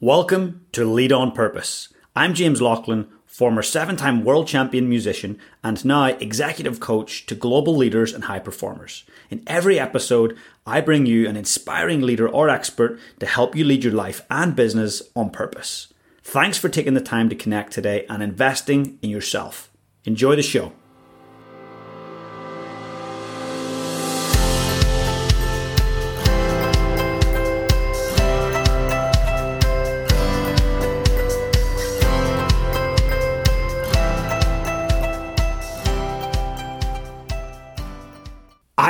Welcome to Lead on Purpose. I'm James Laughlin, former seven time world champion musician and now executive coach to global leaders and high performers. In every episode, I bring you an inspiring leader or expert to help you lead your life and business on purpose. Thanks for taking the time to connect today and investing in yourself. Enjoy the show.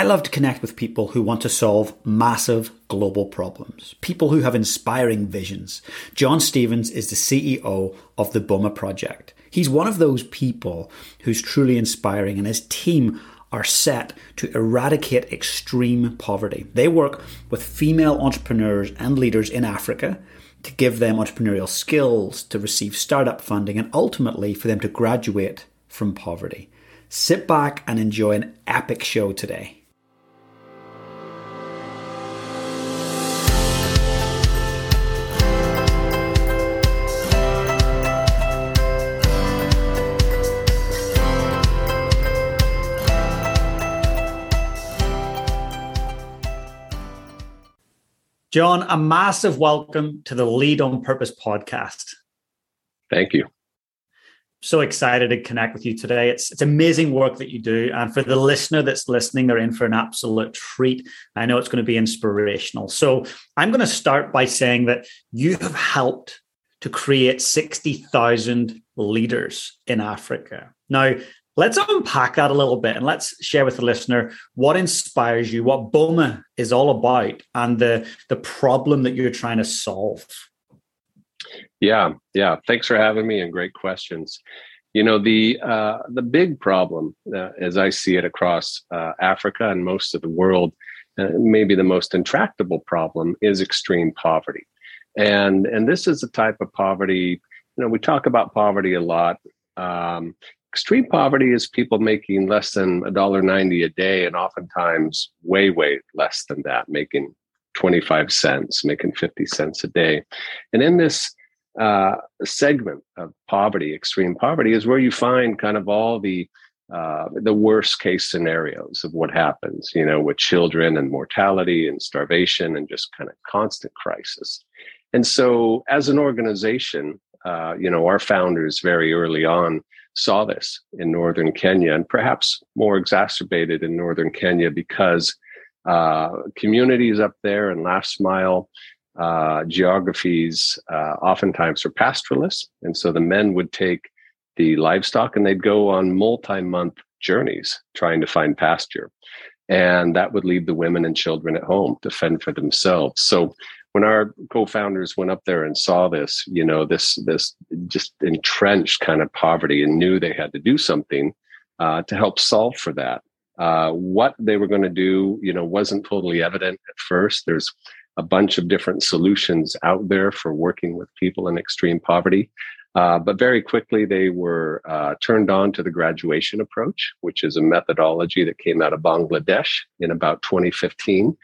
Love to connect with people who want to solve massive global problems, people who have inspiring visions. John Stevens is the CEO of the BOMA Project. He's one of those people who's truly inspiring, and his team are set to eradicate extreme poverty. They work with female entrepreneurs and leaders in Africa to give them entrepreneurial skills, to receive startup funding, and ultimately for them to graduate from poverty. Sit back and enjoy an epic show today. John, a massive welcome to the Lead on Purpose podcast. Thank you. So excited to connect with you today. It's it's amazing work that you do. And for the listener that's listening, they're in for an absolute treat. I know it's going to be inspirational. So I'm going to start by saying that you have helped to create 60,000 leaders in Africa. Now, Let's unpack that a little bit and let's share with the listener what inspires you, what BOMA is all about, and the, the problem that you're trying to solve. Yeah, yeah. Thanks for having me and great questions. You know the uh, the big problem, uh, as I see it across uh, Africa and most of the world, uh, maybe the most intractable problem is extreme poverty, and and this is a type of poverty. You know, we talk about poverty a lot. Um, extreme poverty is people making less than a dollar ninety a day, and oftentimes way, way less than that, making twenty five cents, making fifty cents a day. And in this uh, segment of poverty, extreme poverty, is where you find kind of all the uh, the worst case scenarios of what happens, you know, with children and mortality and starvation and just kind of constant crisis. And so, as an organization, uh, you know, our founders very early on saw this in northern Kenya, and perhaps more exacerbated in northern Kenya because uh, communities up there and last mile uh, geographies uh, oftentimes are pastoralists, and so the men would take the livestock and they'd go on multi-month journeys trying to find pasture. And that would leave the women and children at home to fend for themselves. So when our co-founders went up there and saw this, you know, this this just entrenched kind of poverty and knew they had to do something uh, to help solve for that. Uh, what they were going to do, you know, wasn't totally evident at first. There's a bunch of different solutions out there for working with people in extreme poverty. Uh, but very quickly, they were uh, turned on to the graduation approach, which is a methodology that came out of Bangladesh in about 2015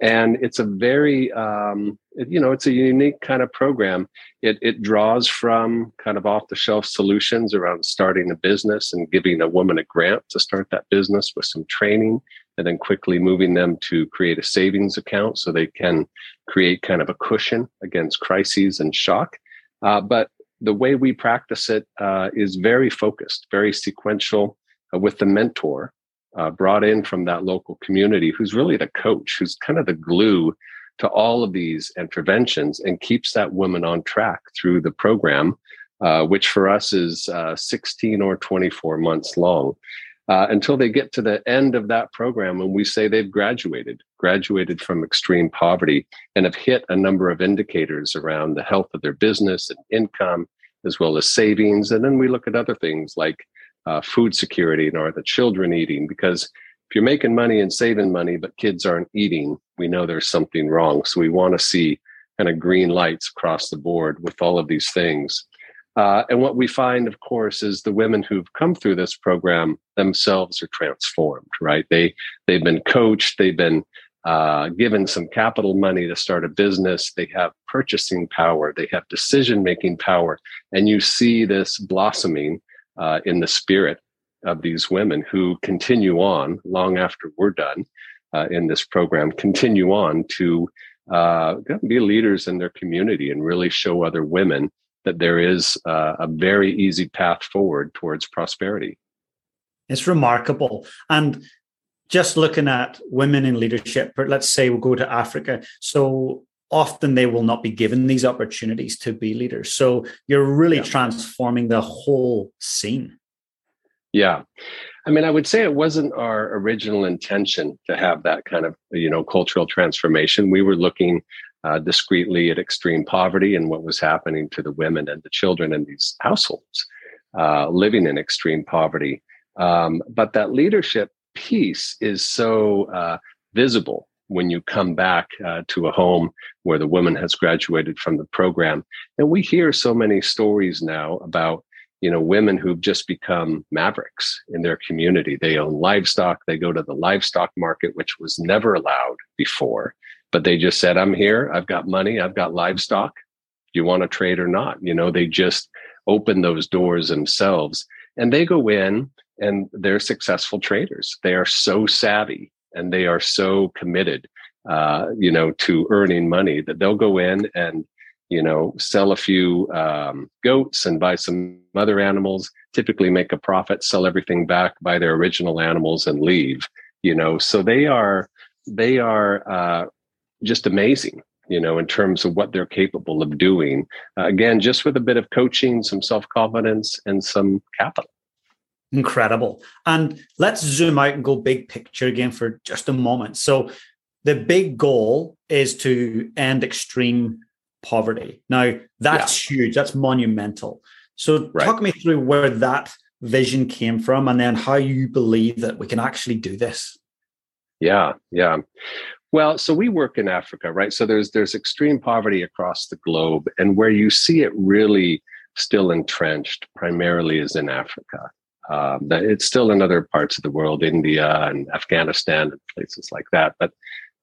and it's a very um, you know it's a unique kind of program. It, it draws from kind of off the shelf solutions around starting a business and giving a woman a grant to start that business with some training and then quickly moving them to create a savings account so they can create kind of a cushion against crises and shock. Uh, but the way we practice it uh, is very focused very sequential uh, with the mentor uh, brought in from that local community who's really the coach, who's kind of the glue to all of these interventions and keeps that woman on track through the program, uh, which for us is uh, 16 or 24 months long. Uh, until they get to the end of that program when we say they've graduated, graduated from extreme poverty, and have hit a number of indicators around the health of their business and income, as well as savings. And then we look at other things like uh, food security and are the children eating? Because if you're making money and saving money, but kids aren't eating, we know there's something wrong. So we want to see kind of green lights across the board with all of these things. Uh, and what we find, of course, is the women who've come through this program themselves are transformed. Right? They they've been coached, they've been uh, given some capital money to start a business. They have purchasing power, they have decision making power. And you see this blossoming uh, in the spirit of these women who continue on long after we're done uh, in this program, continue on to uh, be leaders in their community and really show other women that there is uh, a very easy path forward towards prosperity. It's remarkable. And just looking at women in leadership, but let's say we'll go to Africa. So often they will not be given these opportunities to be leaders. So you're really yeah. transforming the whole scene. Yeah. I mean, I would say it wasn't our original intention to have that kind of, you know, cultural transformation. We were looking uh, discreetly at extreme poverty and what was happening to the women and the children in these households uh, living in extreme poverty. Um, but that leadership piece is so uh, visible when you come back uh, to a home where the woman has graduated from the program. And we hear so many stories now about you know women who've just become mavericks in their community. They own livestock they go to the livestock market which was never allowed before but they just said i'm here i've got money i've got livestock. Do you want to trade or not? You know they just open those doors themselves and they go in and they're successful traders. They are so savvy and they are so committed uh, you know to earning money that they'll go in and you know, sell a few um, goats and buy some other animals, typically make a profit, sell everything back, buy their original animals and leave, you know, so they are, they are uh, just amazing, you know, in terms of what they're capable of doing. Uh, again, just with a bit of coaching, some self confidence, and some capital. Incredible. And let's zoom out and go big picture again for just a moment. So, the big goal is to end extreme poverty. Now, that's yeah. huge, that's monumental. So, right. talk me through where that vision came from and then how you believe that we can actually do this. Yeah, yeah. Well, so we work in Africa, right? So there's there's extreme poverty across the globe, and where you see it really still entrenched, primarily, is in Africa. Um, it's still in other parts of the world, India and Afghanistan and places like that, but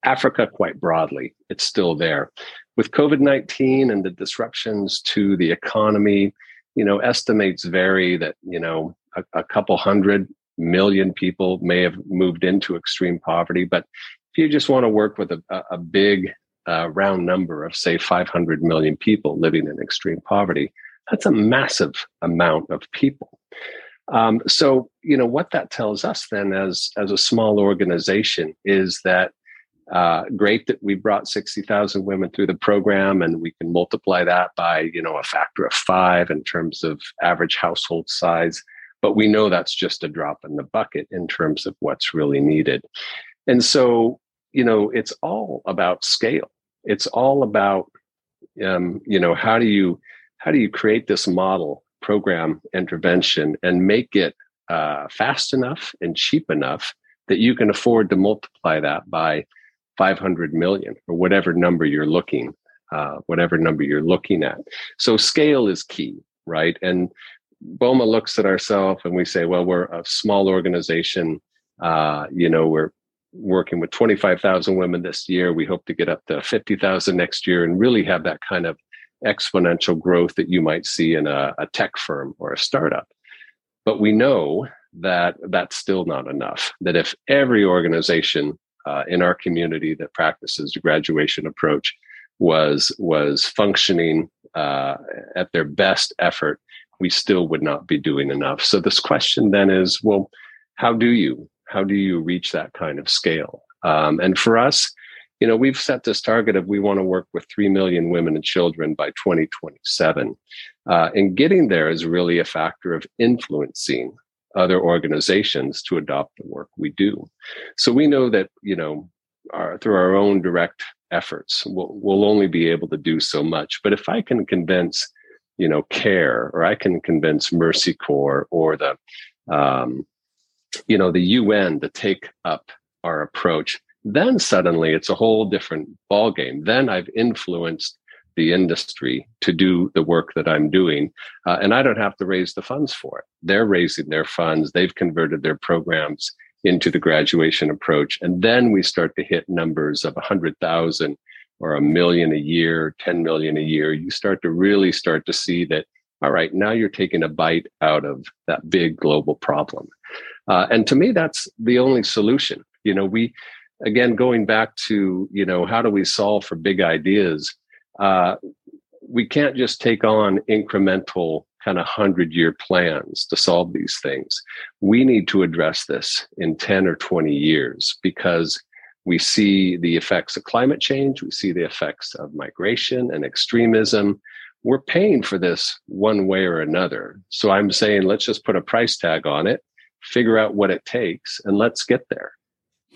Africa, quite broadly, it's still there with COVID 19 and the disruptions to the economy, you know, estimates vary that, you know, a, a, couple hundred million people may have moved into extreme poverty. But if you just want to work with a, a big uh, round number of, say, 500 million people living in extreme poverty, that's a massive amount of people. Um, so, you know, what that tells us then as, as a small organization is that uh, great that we brought 60,000 women through the program and we can multiply that by, you know, a factor of five in terms of average household size. But we know that's just a drop in the bucket in terms of what's really needed. And so, you know, it's all about scale. It's all about, um, you know, how do you, how do you create this model program intervention and make it uh, fast enough and cheap enough that you can afford to multiply that by 500 million or whatever number you're looking uh, whatever number you're looking at. So scale is key right? And boma looks at ourselves and we say well we're a small organization. Uh, you know we're working with 25,000 women this year. We hope to get up to 50,000 next year and really have that kind of exponential growth that you might see in a, a tech firm or a startup but we know that that's still not enough that if every organization uh, in our community that practices the graduation approach was was functioning uh, at their best effort, we still would not be doing enough. So this question then is, well, how do you how do you reach that kind of scale? Um, and for us, you know, we've set this target of we want to work with three million women and children by 2027. Uh, and getting there is really a factor of influencing other organizations to adopt the work we do. So we know that, you know, our, through our own direct efforts, we'll, we'll only be able to do so much. But if I can convince, you know, CARE, or I can convince Mercy Corps, or the, um, you know, the UN to take up our approach, then suddenly it's a whole different ballgame. Then I've influenced the industry to do the work that I'm doing. Uh, and I don't have to raise the funds for it. They're raising their funds, they've converted their programs into the graduation approach. And then we start to hit numbers of 100,000 or a million a year, 10 million a year. You start to really start to see that, all right, now you're taking a bite out of that big global problem. Uh, and to me, that's the only solution. You know, we, again, going back to, you know, how do we solve for big ideas? Uh, we can't just take on incremental kind of 100 year plans to solve these things. We need to address this in 10 or 20 years because we see the effects of climate change, we see the effects of migration and extremism. We're paying for this one way or another. So I'm saying let's just put a price tag on it, figure out what it takes, and let's get there.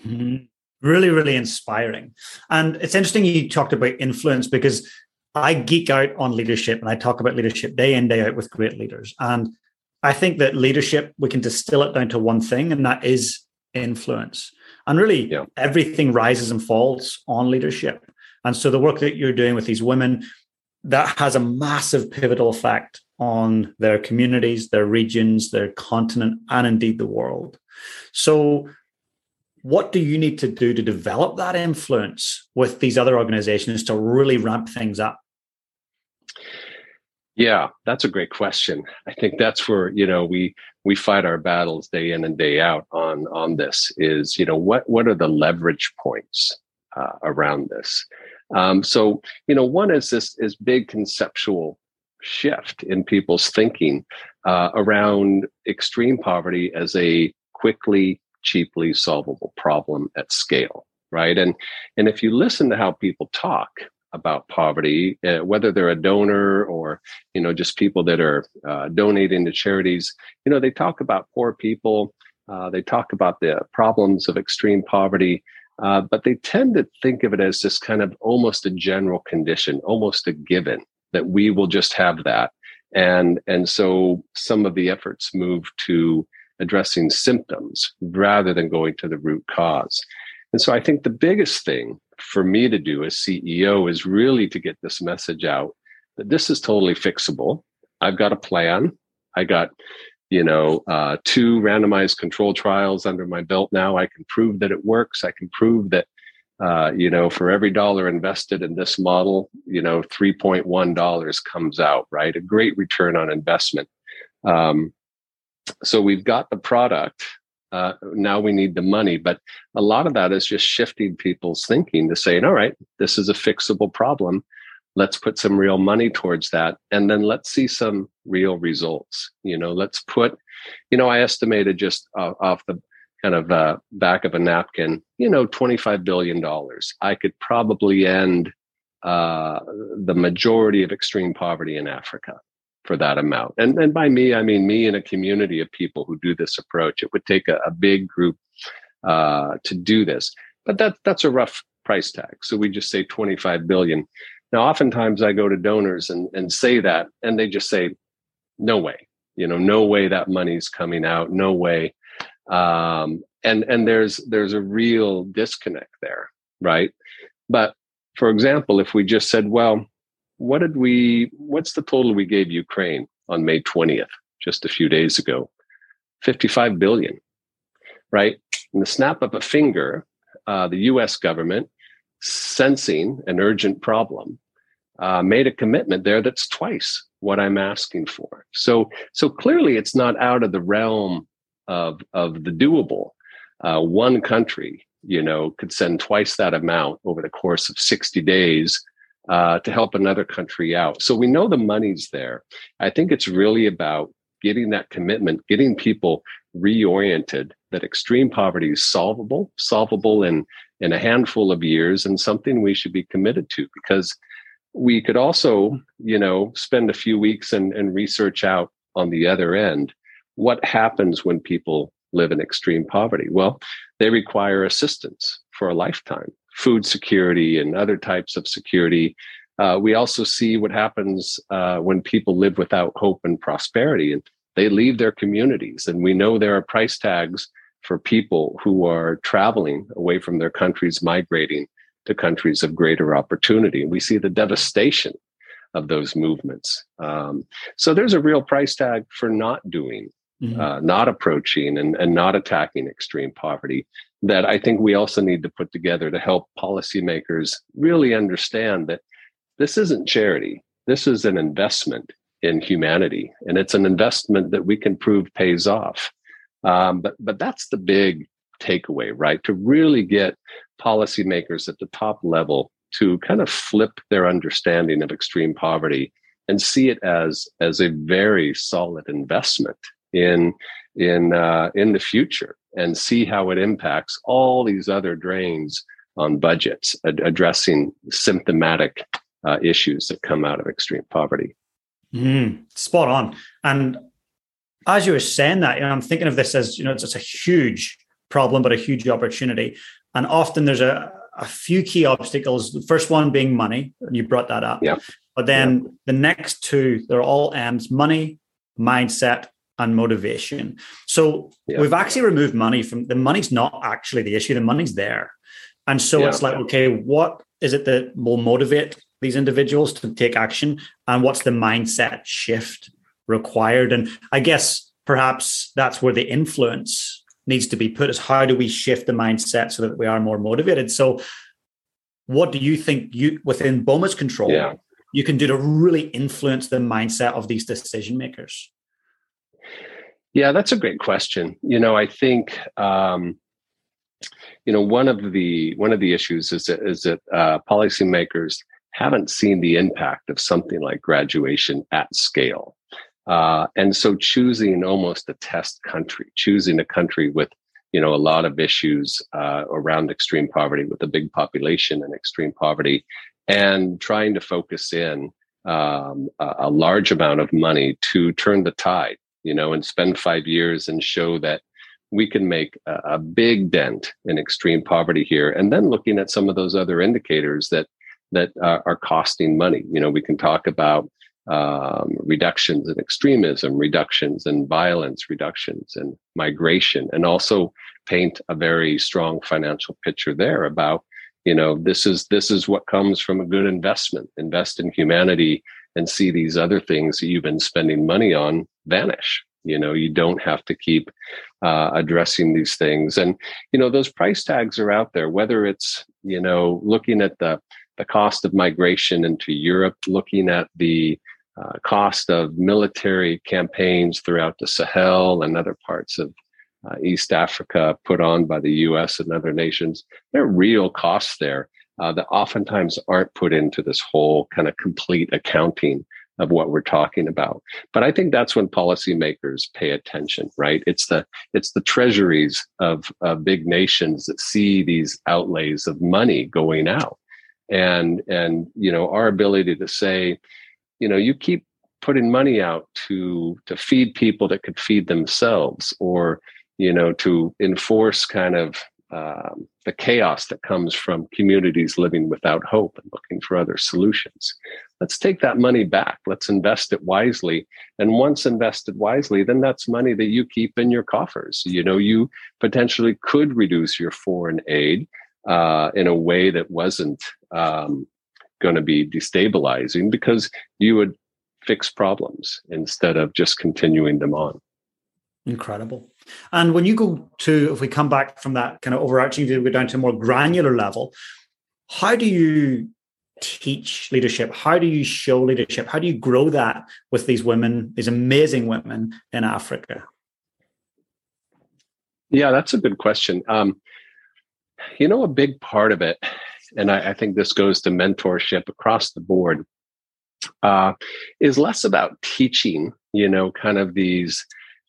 Mm-hmm. Really, really inspiring. And it's interesting you talked about influence because I geek out on leadership and I talk about leadership day in, day out with great leaders. And I think that leadership, we can distill it down to one thing, and that is influence. And really, yeah. everything rises and falls on leadership. And so the work that you're doing with these women, that has a massive pivotal effect on their communities, their regions, their continent, and indeed the world. So, what do you need to do to develop that influence with these other organizations to really ramp things up? Yeah, that's a great question. I think that's where you know we we fight our battles day in and day out on on this. Is you know what what are the leverage points uh, around this? Um, so you know one is this is big conceptual shift in people's thinking uh, around extreme poverty as a quickly cheaply solvable problem at scale right? And and if you listen to how people talk about poverty uh, whether they're a donor or you know just people that are uh, donating to charities you know they talk about poor people uh, they talk about the problems of extreme poverty uh, but they tend to think of it as just kind of almost a general condition almost a given that we will just have that. And and so some of the efforts move to addressing symptoms rather than going to the root cause. And so I think the biggest thing for me to do as CEO is really to get this message out that this is totally fixable. I've got a plan. I got, you know, uh, two randomized control trials under my belt now. I can prove that it works. I can prove that, uh, you know, for every dollar invested in this model, you know, $3.1 comes out, right? A great return on investment. Um, so we've got the product uh, now we need the money but a lot of that is just shifting people's thinking to saying all right this is a fixable problem. Let's put some real money towards that and then let's see some real results. You know let's put you know i estimated just uh, off the kind of uh, back of a napkin you know 25 billion dollars. I could probably end uh, the majority of extreme poverty in africa for that amount. And and by me, I mean me and a community of people who do this approach. It would take a, a big group uh, to do this, but that that's a rough price tag. So we just say 25 billion. Now, oftentimes I go to donors and, and say that, and they just say, no way, you know, no way that money's coming out, no way. Um, and and there's there's a real disconnect there, right? But for example, if we just said, well, what did we what's the total we gave ukraine on may 20th just a few days ago? 55 billion right? In the snap of a finger uh, the us government sensing an urgent problem uh, made a commitment there that's twice what i'm asking for. So so clearly it's not out of the realm of of the doable. Uh, one country you know could send twice that amount over the course of 60 days uh, to help another country out. So we know the money's there. I think it's really about getting that commitment, getting people reoriented that extreme poverty is solvable, solvable in in a handful of years, and something we should be committed to because we could also, you know, spend a few weeks and, and research out on the other end what happens when people live in extreme poverty. Well, they require assistance for a lifetime food security and other types of security. Uh, we also see what happens uh, when people live without hope and prosperity and they leave their communities. And we know there are price tags for people who are traveling away from their countries, migrating to countries of greater opportunity. And we see the devastation of those movements. Um, so there's a real price tag for not doing mm-hmm. uh, not approaching and, and not attacking extreme poverty that I think we also need to put together to help policymakers really understand that this isn't charity. This is an investment in humanity, and it's an investment that we can prove pays off. Um, but but that's the big takeaway, right? To really get policymakers at the top level to kind of flip their understanding of extreme poverty and see it as as a very solid investment in in uh, in the future and see how it impacts all these other drains on budgets ad- addressing symptomatic uh, issues that come out of extreme poverty. Mm, spot on. And as you were saying that you know i'm thinking of this as you know it's, it's a huge problem but a huge opportunity. And often there's a, a few key obstacles the first one being money and you brought that up. Yeah. But then yeah. the next two they're all ends money mindset and motivation. So yeah. we've actually removed money from the money's not actually the issue, the money's there. And so yeah. it's like, okay, what is it that will motivate these individuals to take action? And what's the mindset shift required? And I guess perhaps that's where the influence needs to be put is how do we shift the mindset so that we are more motivated? So what do you think you within BOMA's control yeah. you can do to really influence the mindset of these decision makers? Yeah, that's a great question. You know, I think um, you know one of the one of the issues is that is that uh, policymakers haven't seen the impact of something like graduation at scale, uh, and so choosing almost a test country, choosing a country with you know a lot of issues uh, around extreme poverty, with a big population and extreme poverty, and trying to focus in um, a, a large amount of money to turn the tide you know, and spend five years and show that we can make a, a, big dent in extreme poverty here. And then looking at some of those other indicators that that uh, are costing money. You know, we can talk about um, reductions in extremism, reductions in violence, reductions in migration, and also paint a very strong financial picture there about you know this is this is what comes from a good investment invest in humanity and see these other things that you've been spending money on vanish. You know you don't have to keep uh, addressing these things. And you know those price tags are out there whether it's you know looking at the the cost of migration into europe looking at the uh, cost of military campaigns throughout the sahel and other parts of uh, east africa put on by the us and other nations. There are real costs there uh, that oftentimes aren't put into this whole kind of complete accounting of what we're talking about. But I think that's when policymakers pay attention, right? It's the it's the treasuries of uh, big nations that see these outlays of money going out, and and you know our ability to say, you know, you keep putting money out to to feed people that could feed themselves, or you know, to enforce kind of um, the chaos that comes from communities living without hope and looking for other solutions. Let's take that money back. Let's invest it wisely. And once invested wisely, then that's money that you keep in your coffers. You know, you potentially could reduce your foreign aid uh, in a way that wasn't um, going to be destabilizing because you would fix problems instead of just continuing them on. Incredible. And when you go to, if we come back from that kind of overarching view, we go down to a more granular level, how do you teach leadership? How do you show leadership? How do you grow that with these women, these amazing women in Africa? Yeah, that's a good question. Um, you know, a big part of it, and I, I, think this goes to mentorship across the board, uh, is less about teaching, you know, kind of these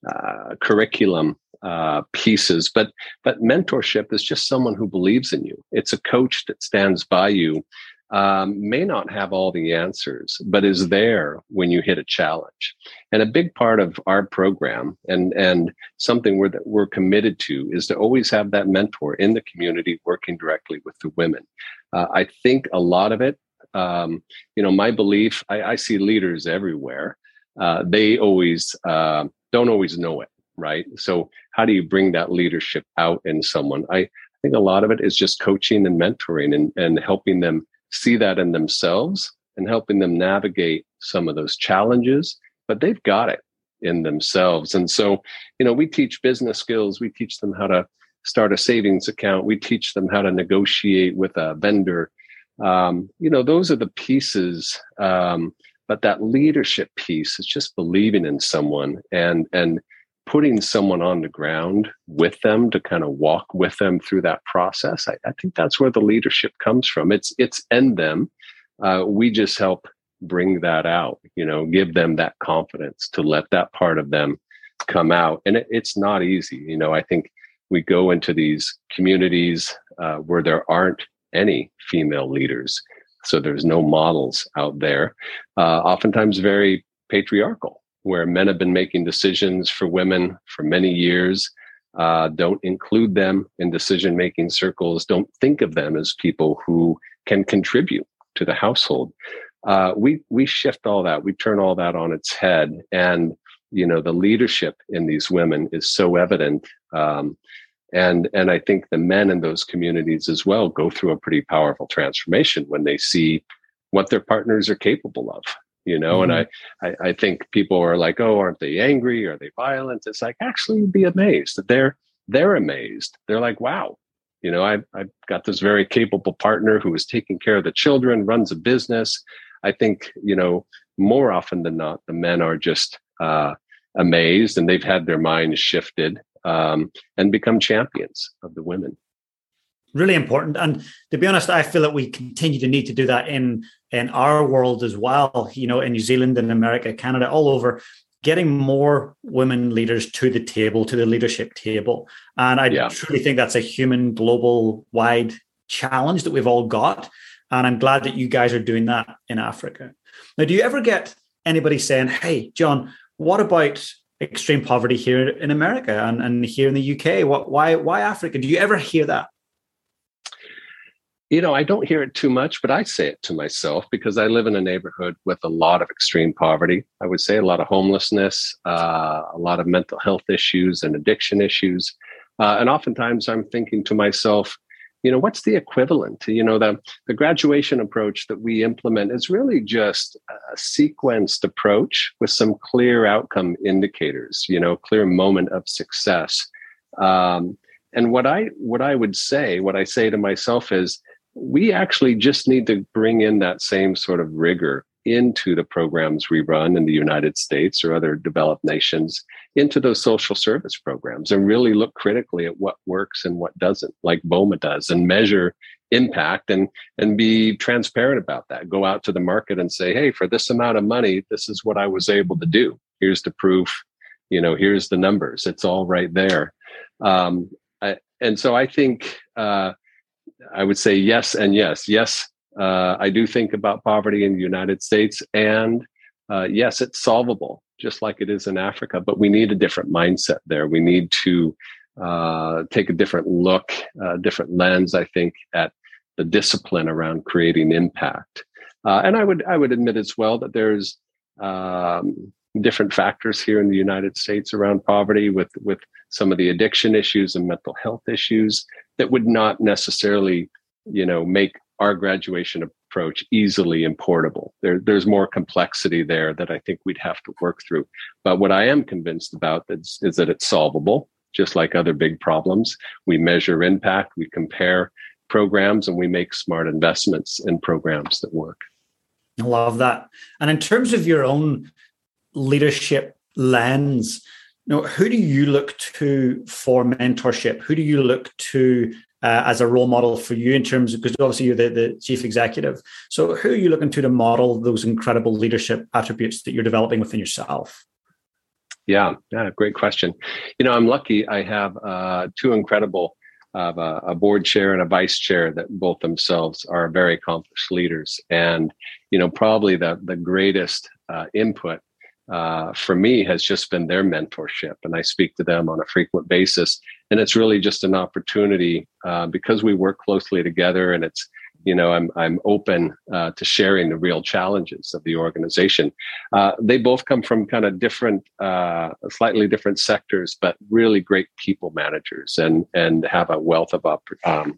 uh, curriculum uh, pieces, but but mentorship is just someone who believes in you. It's a coach that stands by you, um, may not have all the answers, but is there when you hit a challenge. And a big part of our program, and and something we're that we're committed to, is to always have that mentor in the community working directly with the women. Uh, I think a lot of it. Um, you know, my belief. I, I see leaders everywhere. Uh, they always uh, don't always know it, right? So how do you bring that leadership out in someone? I think a lot of it is just coaching and mentoring and, and helping them see that in themselves and helping them navigate some of those challenges, but they've got it. in themselves. And so, you know, we teach business skills, we teach them how to start a savings account, we teach them how to negotiate with a vendor. Um, you know, those are the pieces. Um, but that leadership piece is just believing in someone and and putting someone on the ground with them to kind of walk with them through that process. I, I think that's where the leadership comes from. It's it's in them. Uh, we just help bring that out you know give them that confidence to let that part of them come out and it, it's not easy you know i think we go into these communities uh, where there aren't any female leaders so there's no models out there uh, oftentimes very patriarchal where men have been making decisions for women for many years uh, don't include them in decision making circles don't think of them as people who can contribute to the household. Uh, we we shift all that we turn all that on its head and you know the leadership in these women is so evident um, and and i think the men in those communities as well go through a pretty powerful transformation when they see what their partners are capable of you know? Mm-hmm. and I, I i think people are like oh aren't they angry? Are they violent? It's like actually you'd be amazed. That they're they're amazed. They're like wow. You know i've, I've got this very capable partner who is taking care of the children runs a business. I think, you know, more often than not, the men are just uh, amazed and they've had their minds shifted um, and become champions of the women. Really important. And to be honest, I feel that we continue to need to do that in in our world as well, you know, in New Zealand and America, Canada, all over, getting more women leaders to the table, to the leadership table. And I yeah. truly think that's a human global wide challenge that we've all got. And I'm glad that you guys are doing that in Africa. Now, do you ever get anybody saying, hey, John, what about extreme poverty here in America and, and here in the UK? What, why, why Africa? Do you ever hear that? You know, I don't hear it too much, but I say it to myself because I live in a neighborhood with a lot of extreme poverty. I would say a lot of homelessness, uh, a lot of mental health issues and addiction issues. Uh, and oftentimes I'm thinking to myself, you know what's the equivalent you know the, the graduation approach that we implement is really just a sequenced approach with some clear outcome indicators you know clear moment of success. Um, and what i what i would say what i say to myself is we actually just need to bring in that same sort of rigor into the programs we run in the United States or other developed nations into those social service programs and really look critically at what works and what doesn't, like BOMA does, and measure impact and and be transparent about that. Go out to the market and say, hey, for this amount of money, this is what I was able to do. Here's the proof. You know, here's the numbers. It's all right there. Um, I, and so I think uh, I would say yes and yes. Yes, uh, I do think about poverty in the United States, and uh, yes, it's solvable, just like it is in Africa. But we need a different mindset there. We need to uh, take a different look, a different lens. I think at the discipline around creating impact. Uh, and I would I would admit as well that there's um, different factors here in the United States around poverty, with with some of the addiction issues and mental health issues that would not necessarily you know make our graduation approach easily importable. There, there's more complexity there that I think we'd have to work through. But what I am convinced about is, is that it's solvable, just like other big problems. We measure impact, we compare programs, and we make smart investments in programs that work. I love that. And in terms of your own leadership lens, know, who do you look to for mentorship? Who do you look to uh, as a role model for you in terms of because obviously you're the, the chief executive. So who are you looking to to model those incredible leadership attributes that you're developing within yourself? Yeah, yeah, great question. You know, I'm lucky. I have uh, two incredible uh, a board chair and a vice chair that both themselves are very accomplished leaders, and you know, probably the the greatest uh, input uh, for me has just been their mentorship. And I speak to them on a frequent basis. And it's really just an opportunity uh, because we work closely together and it's, you know, I'm, I'm open uh, to sharing the real challenges of the organization. Uh, they both come from kind of different, uh, slightly different sectors, but really great people managers and, and have a wealth of um,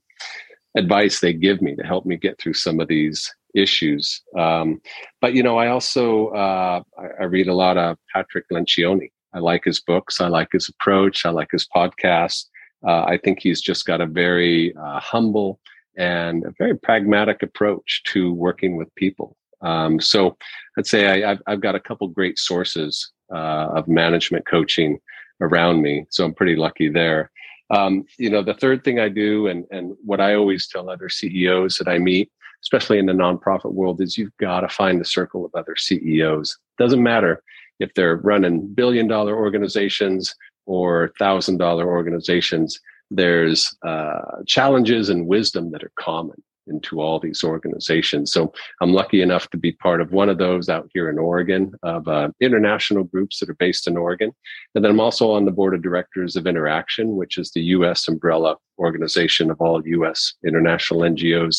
advice they give me to help me get through some of these issues. Um, but you know, I also uh, I, I, read a lot of Patrick Lencioni. I like his books. I like his approach. I like his podcast. Uh, I think he's just got a very uh, humble and a very pragmatic approach to working with people. Um, so I'd say I, have got a couple great sources uh, of management coaching around me. So I'm pretty lucky there. Um, you know, the third thing I do, and and what I always tell other CEOs that I meet, especially in the nonprofit world, is you've got to find a circle of other CEOs. Doesn't matter if they're running billion dollar organizations or thousand dollar organizations. There's uh, challenges and wisdom that are common into all these organizations. So I'm lucky enough to be part of one of those out here in Oregon of uh, international groups that are based in Oregon. And then I'm also on the board of directors of Interaction, which is the U.S. umbrella organization of all U.S. international NGOs.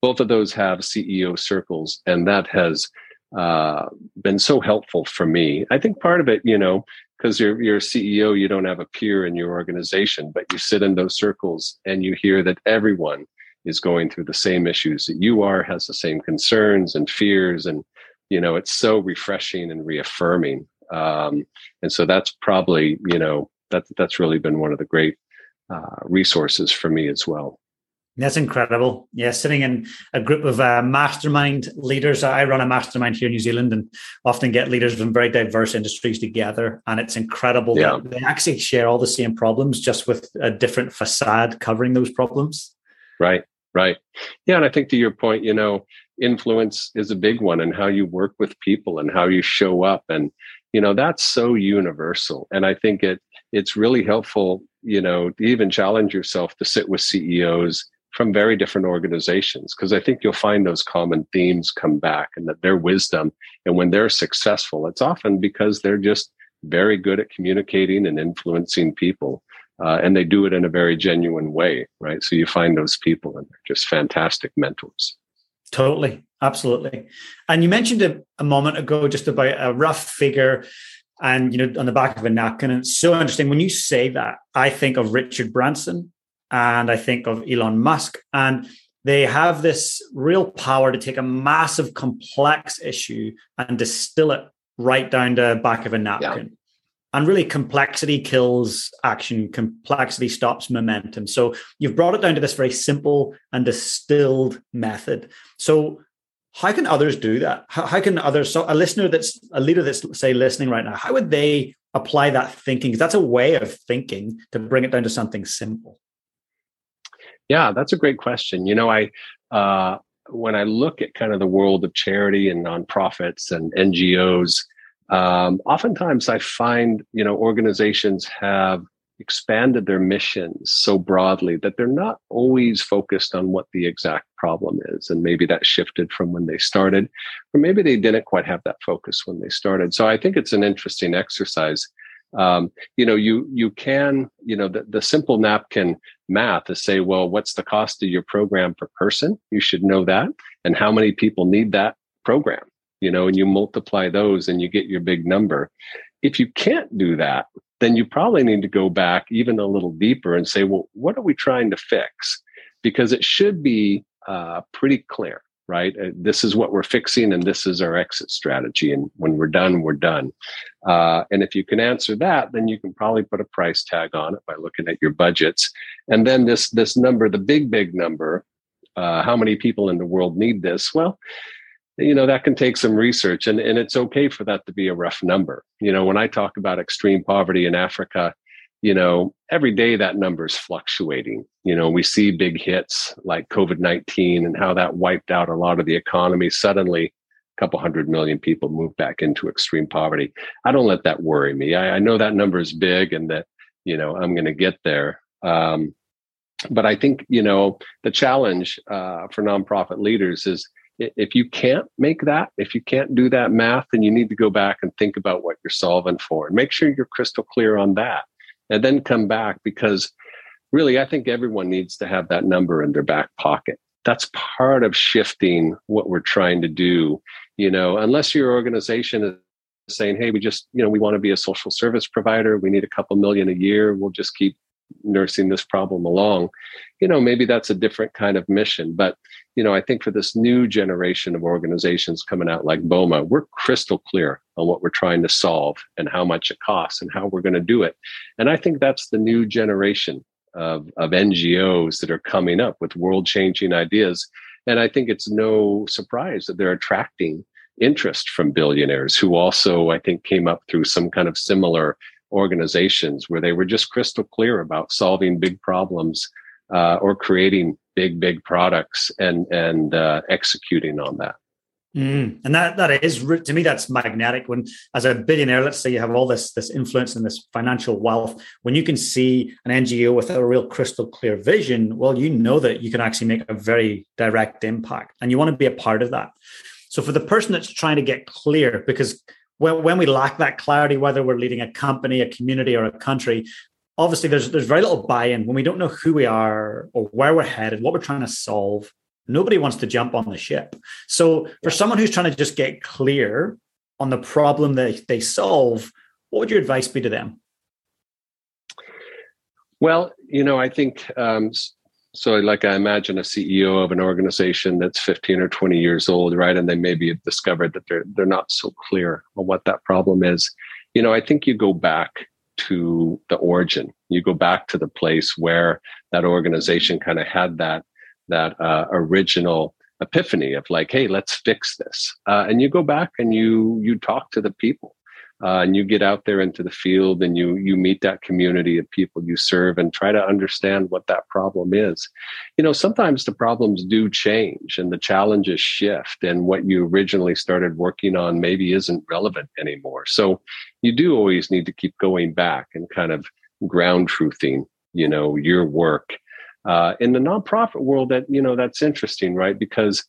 Both of those have CEO circles, and that has uh, been so helpful for me. I think part of it, you know, because you're you're a CEO, you don't have a peer in your organization, but you sit in those circles and you hear that everyone is going through the same issues that you are, has the same concerns and fears, and you know it's so refreshing and reaffirming. Um, and so that's probably you know that that's really been one of the great uh, resources for me as well. That's incredible. Yeah, sitting in a group of uh, mastermind leaders. I run a mastermind here in New Zealand and often get leaders from very diverse industries together. And it's incredible yeah. that they actually share all the same problems, just with a different facade covering those problems. Right. Right. Yeah. And I think to your point, you know, influence is a big one and how you work with people and how you show up. And, you know, that's so universal. And I think it it's really helpful, you know, to even challenge yourself to sit with CEOs from very different organizations because I think you'll find those common themes come back and that their wisdom and when they're successful, it's often because they're just very good at communicating and influencing people uh, and they do it in a very genuine way, right? So you find those people, and they're just fantastic mentors. Totally, absolutely. And you mentioned a, a moment ago just about a rough figure, and you know, on the back of a napkin. And it's so interesting when you say that. I think of Richard Branson, and I think of Elon Musk, and they have this real power to take a massive, complex issue and distill it right down to the back of a napkin. Yeah and really complexity kills action. Complexity stops momentum. So you've brought it down to this very simple and distilled method. So how can others do that? How, how can others so a listener that's a leader that's say listening right now how would they apply that thinking? Because that's a way of thinking to bring it down to something simple yeah that's a great question you know i uh, when i look at kind of the world of charity and nonprofits and ngos um, oftentimes, I find you know organizations have expanded their missions so broadly that they're not always focused on what the exact problem is, and maybe that shifted from when they started, or maybe they didn't quite have that focus when they started. So I think it's an interesting exercise. Um, you know, you you can you know the, the simple napkin math is say, well, what's the cost of your program per person? You should know that, and how many people need that program you know, and you multiply those and you get your big number. If you can't do that, then you probably need to go back even a little deeper and say, well, what are we trying to fix? Because it should be uh, pretty clear, right? Uh, this is what we're fixing and this is our exit strategy. And when we're done, we're done. Uh, and if you can answer that, then you can probably put a price tag on it by looking at your budgets. And then this, this number, the big, big number, uh, how many people in the world need this? Well, you know that can take some research and, and it's okay for that to be a rough number you know when i talk about extreme poverty in africa you know every day that number is fluctuating. You know we see big hits like covid-19 and how that wiped out a lot of the economy. Suddenly a couple hundred million people moved back into extreme poverty. I don't let that worry me. I, I know that number is big and that you know i'm going to get there. Um, but i think you know the challenge uh, for nonprofit leaders is if you can't make that, if you can't do that math, then you need to go back and think about what you're solving for and make sure you're crystal clear on that. And then come back because really, I think everyone needs to have that number in their back pocket. That's part of shifting what we're trying to do. You know, unless your organization is saying, hey, we just, you know, we want to be a social service provider, we need a couple million a year, we'll just keep nursing this problem along you know maybe that's a different kind of mission but you know, I think for this new generation of organizations coming out like BOMA, we're crystal clear on what we're trying to solve and how much it costs and how we're going to do it. And I think that's the new generation of, of NGOs that are coming up with world changing ideas. And I think it's no surprise that they're attracting interest from billionaires who also, I think, came up through some kind of similar organizations where they were just crystal clear about solving big problems uh, or creating big, big products and and uh, executing on that. Mm. And that that is to me that's magnetic. When as a billionaire, let's say you have all this this influence and this financial wealth, when you can see an NGO with a real crystal clear vision, well, you know that you can actually make a very direct impact, and you want to be a part of that. So for the person that's trying to get clear, because when, when we lack that clarity, whether we're leading a company, a community, or a country, obviously there's there's very little buy-in when we don't know who we are or where we're headed, what we're trying to solve. Nobody wants to jump on the ship. So for someone who's trying to just get clear on the problem that they solve, what would your advice be to them? Well, you know, I think um, so like i imagine a ceo of an organization that's 15 or 20 years old right and they maybe have discovered that they're they're not so clear on what that problem is. You know i think you go back to the origin. You go back to the place where that organization kind of had that that uh, original epiphany of like hey let's fix this. Uh, and you go back and you you talk to the people uh, and you get out there into the field and you you meet that community of people you serve and try to understand what that problem is. You know sometimes the problems do change and the challenges shift and what you originally started working on maybe isn't relevant anymore. So you do always need to keep going back and kind of ground truthing you know your work uh, in the nonprofit world that you know that's interesting right? Because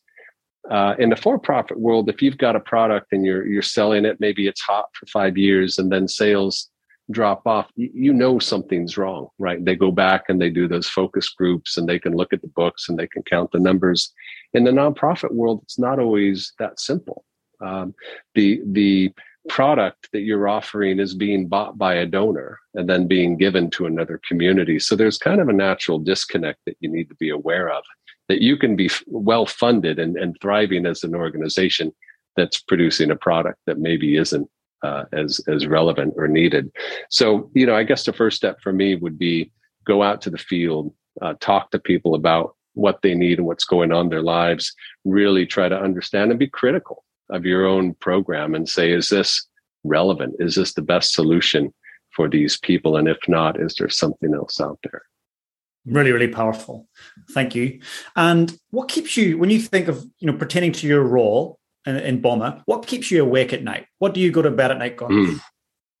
uh, in the for-profit world, if you've got a product and you're you're selling it, maybe it's hot for five years, and then sales drop off, you, know something's wrong, right? They go back and they do those focus groups, and they can look at the books and they can count the numbers. In the nonprofit world, it's not always that simple. Um, the the product that you're offering is being bought by a donor and then being given to another community. So there's kind of a natural disconnect that you need to be aware of that you can be well funded and, and thriving as an organization that's producing a product that maybe isn't uh, as as relevant or needed. So you know, I guess the first step for me would be go out to the field, uh, talk to people about what they need and what's going on in their lives. Really try to understand and be critical of your own program and say, is this relevant? Is this the best solution for these people? And if not, is there something else out there? Really, really powerful. Thank you. And what keeps you, when you think of, you know, pertaining to your role in, in BOMA, what keeps you awake at night? What do you go to bed at night going, mm.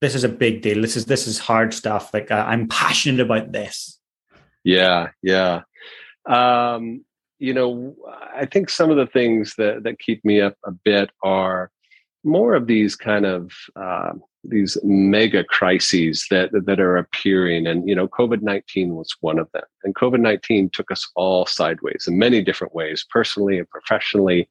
this is a big deal. This is, this is hard stuff. Like uh, I'm passionate about this. Yeah. Yeah. Um, you know, I think some of the things that, that keep me up a bit are more of these kind of, uh, these mega crises that that are appearing. And you know covid-19 was one of them. And covid-19 took us all sideways in many different ways personally and professionally.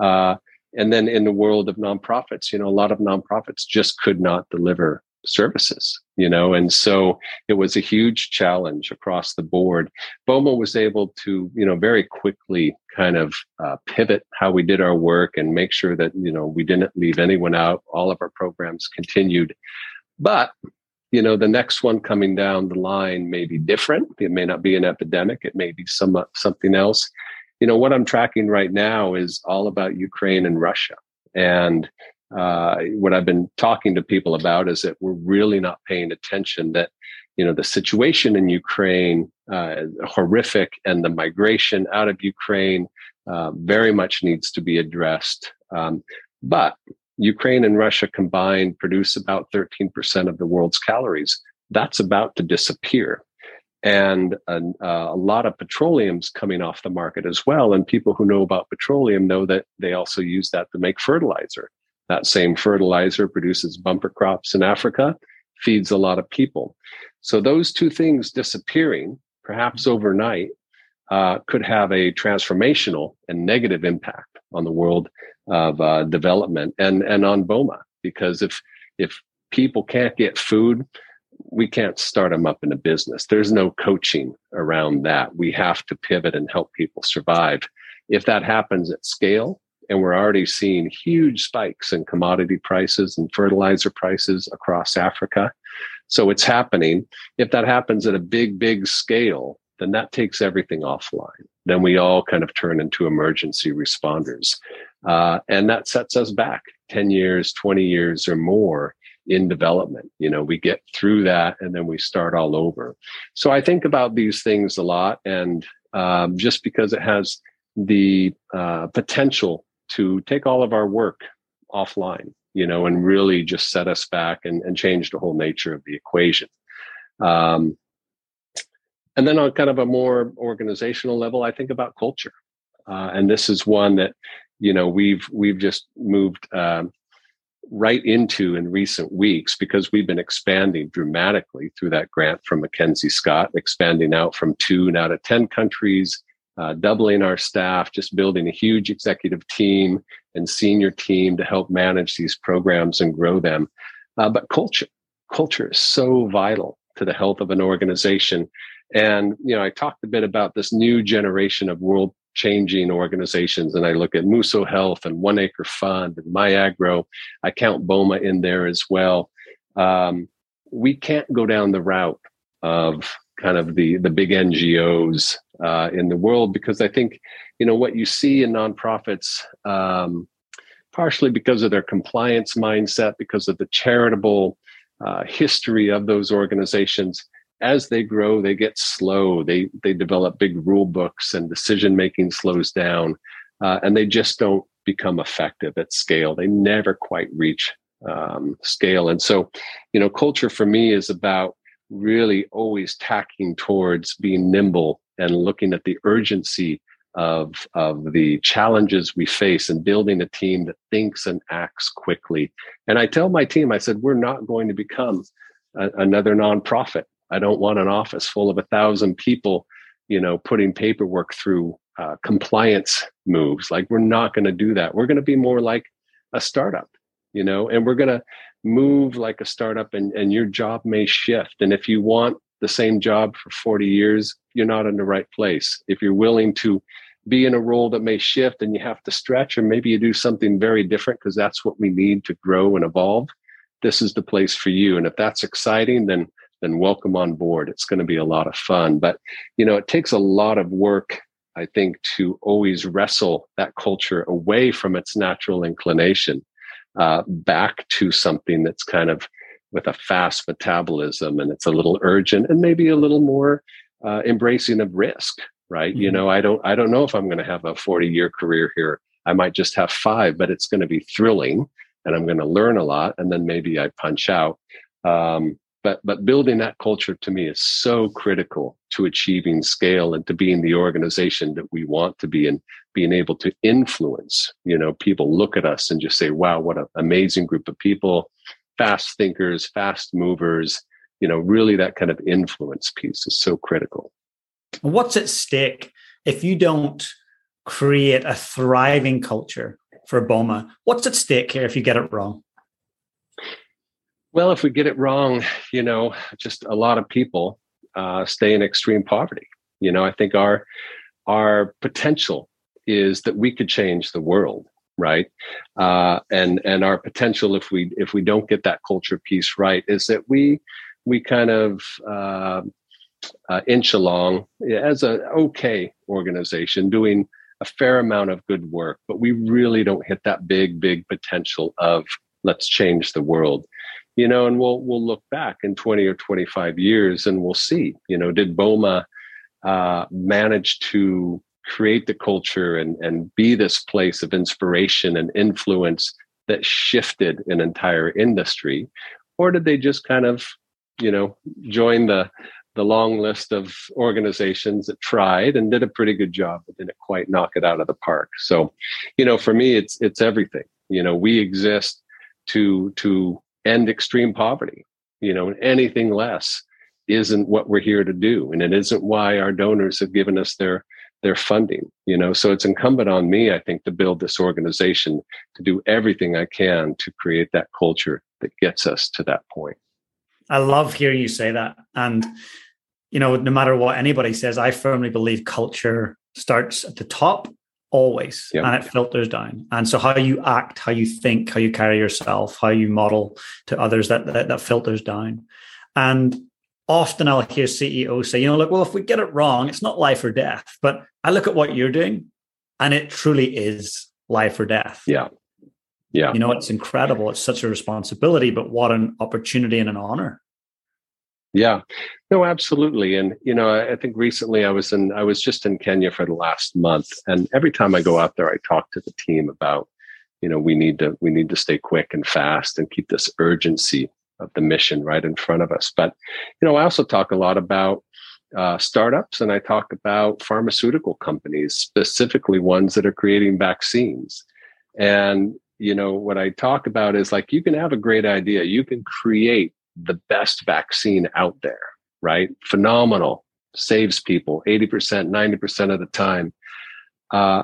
Uh, and then in the world of nonprofits you know a lot of nonprofits just could not deliver services you know? And so it was a huge challenge across the board. Boma was able to you know very quickly kind of uh, pivot how we did our work and make sure that you know we didn't leave anyone out. All of our programs continued. But you know the next one coming down the line may be different. It may not be an epidemic. It may be some something else. You know what i'm tracking right now is all about ukraine and russia. And uh, what I've been talking to people about is that we're really not paying attention that you know the situation in Ukraine uh, horrific and the migration out of Ukraine uh, very much needs to be addressed. Um, but Ukraine and Russia combined produce about 13% of the world's calories. That's about to disappear. And a, uh, a lot of petroleum's coming off the market as well. And people who know about petroleum know that they also use that to make fertilizer. That same fertilizer produces bumper crops in Africa, feeds a lot of people. So those two things disappearing, perhaps overnight, uh, could have a transformational and negative impact on the world of uh, development and and on Boma. Because if if people can't get food, we can't start them up in a business. There's no coaching around that. We have to pivot and help people survive. If that happens at scale, and we're already seeing huge spikes in commodity prices and fertilizer prices across Africa. So it's happening. If that happens at a big, big scale, then that takes everything offline. Then we all kind of turn into emergency responders. Uh, and that sets us back 10 years, 20 years or more in development. You know, we get through that and then we start all over. So I think about these things a lot. And um, just because it has the uh, potential to take all of our work offline, you know, and really just set us back and, and change the whole nature of the equation. Um, and then on kind of a more organizational level, I think about culture. Uh, and this is one that, you know, we've we've just moved um, right into in recent weeks because we've been expanding dramatically through that grant from MacKenzie Scott, expanding out from two now to 10 countries, uh, doubling our staff, just building a huge executive team and senior team to help manage these programs and grow them. Uh, but culture, culture is so vital to the health of an organization. And, you know, I talked a bit about this new generation of world changing organizations. And I look at Muso Health and One Acre Fund and MyAgro. I count BOMA in there as well. Um, we can't go down the route of kind of the the big NGOs uh, in the world because I think you know what you see in nonprofits, um, partially because of their compliance mindset, because of the charitable uh, history of those organizations. As they grow, they get slow. They they develop big rule books, and decision making slows down, uh, and they just don't become effective at scale. They never quite reach um, scale. And so, you know, culture for me is about really always tacking towards being nimble and looking at the urgency of of the challenges we face and building a team that thinks and acts quickly. And I tell my team, I said, we're not going to become a, another nonprofit. I don't want an office full of a thousand people, you know, putting paperwork through uh, compliance moves. Like we're not going to do that. We're going to be more like a startup, you know, and we're going to move like a startup and, and your job may shift. And if you want the same job for 40 years, you're not in the right place. If you're willing to be in a role that may shift and you have to stretch, or maybe you do something very different because that's what we need to grow and evolve, this is the place for you. And if that's exciting, then then welcome on board. It's going to be a lot of fun. But you know, it takes a lot of work, I think, to always wrestle that culture away from its natural inclination uh, back to something that's kind of with a fast metabolism and it's a little urgent and maybe a little more uh, embracing of risk right? Mm-hmm. you know i don't i don't know if i'm going to have a 40 year career here. I might just have five but it's going to be thrilling and i'm going to learn a lot and then maybe i punch out. Um, but but building that culture to me is so critical to achieving scale and to being the organization that we want to be and being able to influence you know people look at us and just say wow what an amazing group of people. Fast thinkers fast movers you know really that kind of influence piece is so critical what's at stake if you don't create a thriving culture for boma what's at stake here if you get it wrong well, if we get it wrong, you know, just a lot of people uh, stay in extreme poverty. You know, I think our our potential is that we could change the world, right? Uh, and and our potential, if we if we don't get that culture piece right, is that we we kind of uh, uh, inch along as an okay organization doing a fair amount of good work, but we really don't hit that big big potential of let's change the world you know, and we'll we'll look back in 20 or 25 years and we'll see, you know, did Boma uh, manage to create the culture and and be this place of inspiration and influence that shifted an entire industry, or did they just kind of, you know, join the the long list of organizations that tried and did a pretty good job but didn't quite knock it out of the park so you know for me it's it's everything you know we exist to to end extreme poverty. You know, anything less isn't what we're here to do, and it isn't why our donors have given us their their funding. You know, so it's incumbent on me, I think, to build this organization to do everything I can to create that culture that gets us to that point. I love hearing you say that, and you know, no matter what anybody says, I firmly believe culture starts at the top always yep. and it filters down. And so how you act how you think how you carry yourself how you model to others that that, that filters down. And often i'll hear ceos say you know look well if we get it wrong it's not life or death. But i look at what you're doing and it truly is life or death. Yeah yeah you know it's incredible it's such a responsibility but what an opportunity and an honor yeah, no, absolutely. And you know, I, I, think recently I was in, I was just in Kenya for the last month, and every time I go out there, I talk to the team about, you know, we need to we need to stay quick and fast and keep this urgency of the mission right in front of us. But you know, I also talk a lot about uh, startups, and I talk about pharmaceutical companies, specifically ones that are creating vaccines. And you know, what I talk about is like you can have a great idea, you can create the best vaccine out there, right? Phenomenal, saves people 80%, 90% of the time. Uh,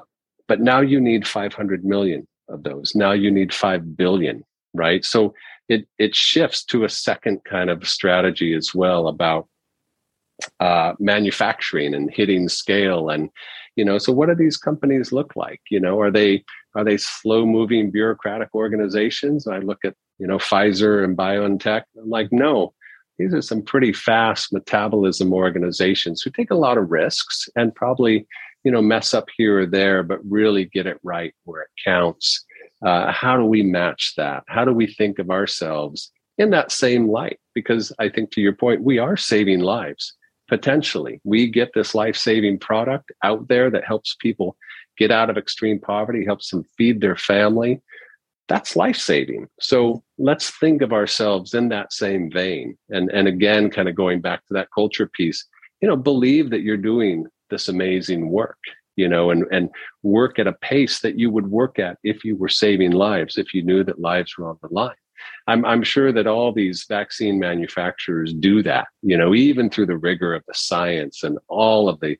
but now you need 500 million of those. Now you need 5 billion, right? So it, it shifts to a second kind of strategy as well about uh, manufacturing and hitting scale and you know so what do these companies look like you know are they are they slow moving bureaucratic organizations i look at you know, Pfizer and BioNTech. I'm like, no, these are some pretty fast metabolism organizations who take a lot of risks and probably, you know, mess up here or there, but really get it right where it counts. Uh, how do we match that? How do we think of ourselves in that same light? Because I think to your point, we are saving lives potentially. We get this life saving product out there that helps people get out of extreme poverty, helps them feed their family, that's life saving. So let's think of ourselves in that same vein. And, and again, kind of going back to that culture piece, you know, believe that you're doing this amazing work, you know, and, and work at a pace that you would work at if you were saving lives, if you knew that lives were on the line. I'm, I'm sure that all these vaccine manufacturers do that, you know, even through the rigor of the science and all of the,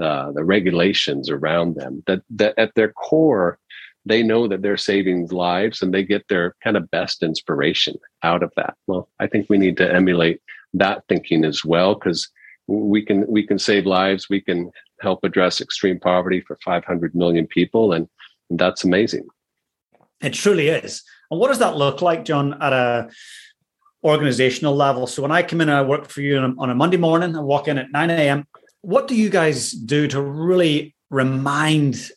uh, the regulations around them, that, that at their core, they know that they're saving lives and they get their kind of best inspiration out of that. Well, I think we need to emulate that thinking as well because we can we can save lives, we can help address extreme poverty for 500 million people, and, and that's amazing. It truly is. And what does that look like, John, at a organizational level? So when I come in and I work for you on a, on a Monday morning, I walk in at 9 a.m. What do you guys do to really remind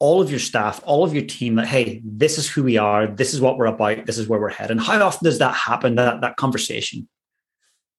all of your staff, all of your team that, hey, this is who we are, this is what we're about, this is where we're heading. How often does that happen, that, that conversation?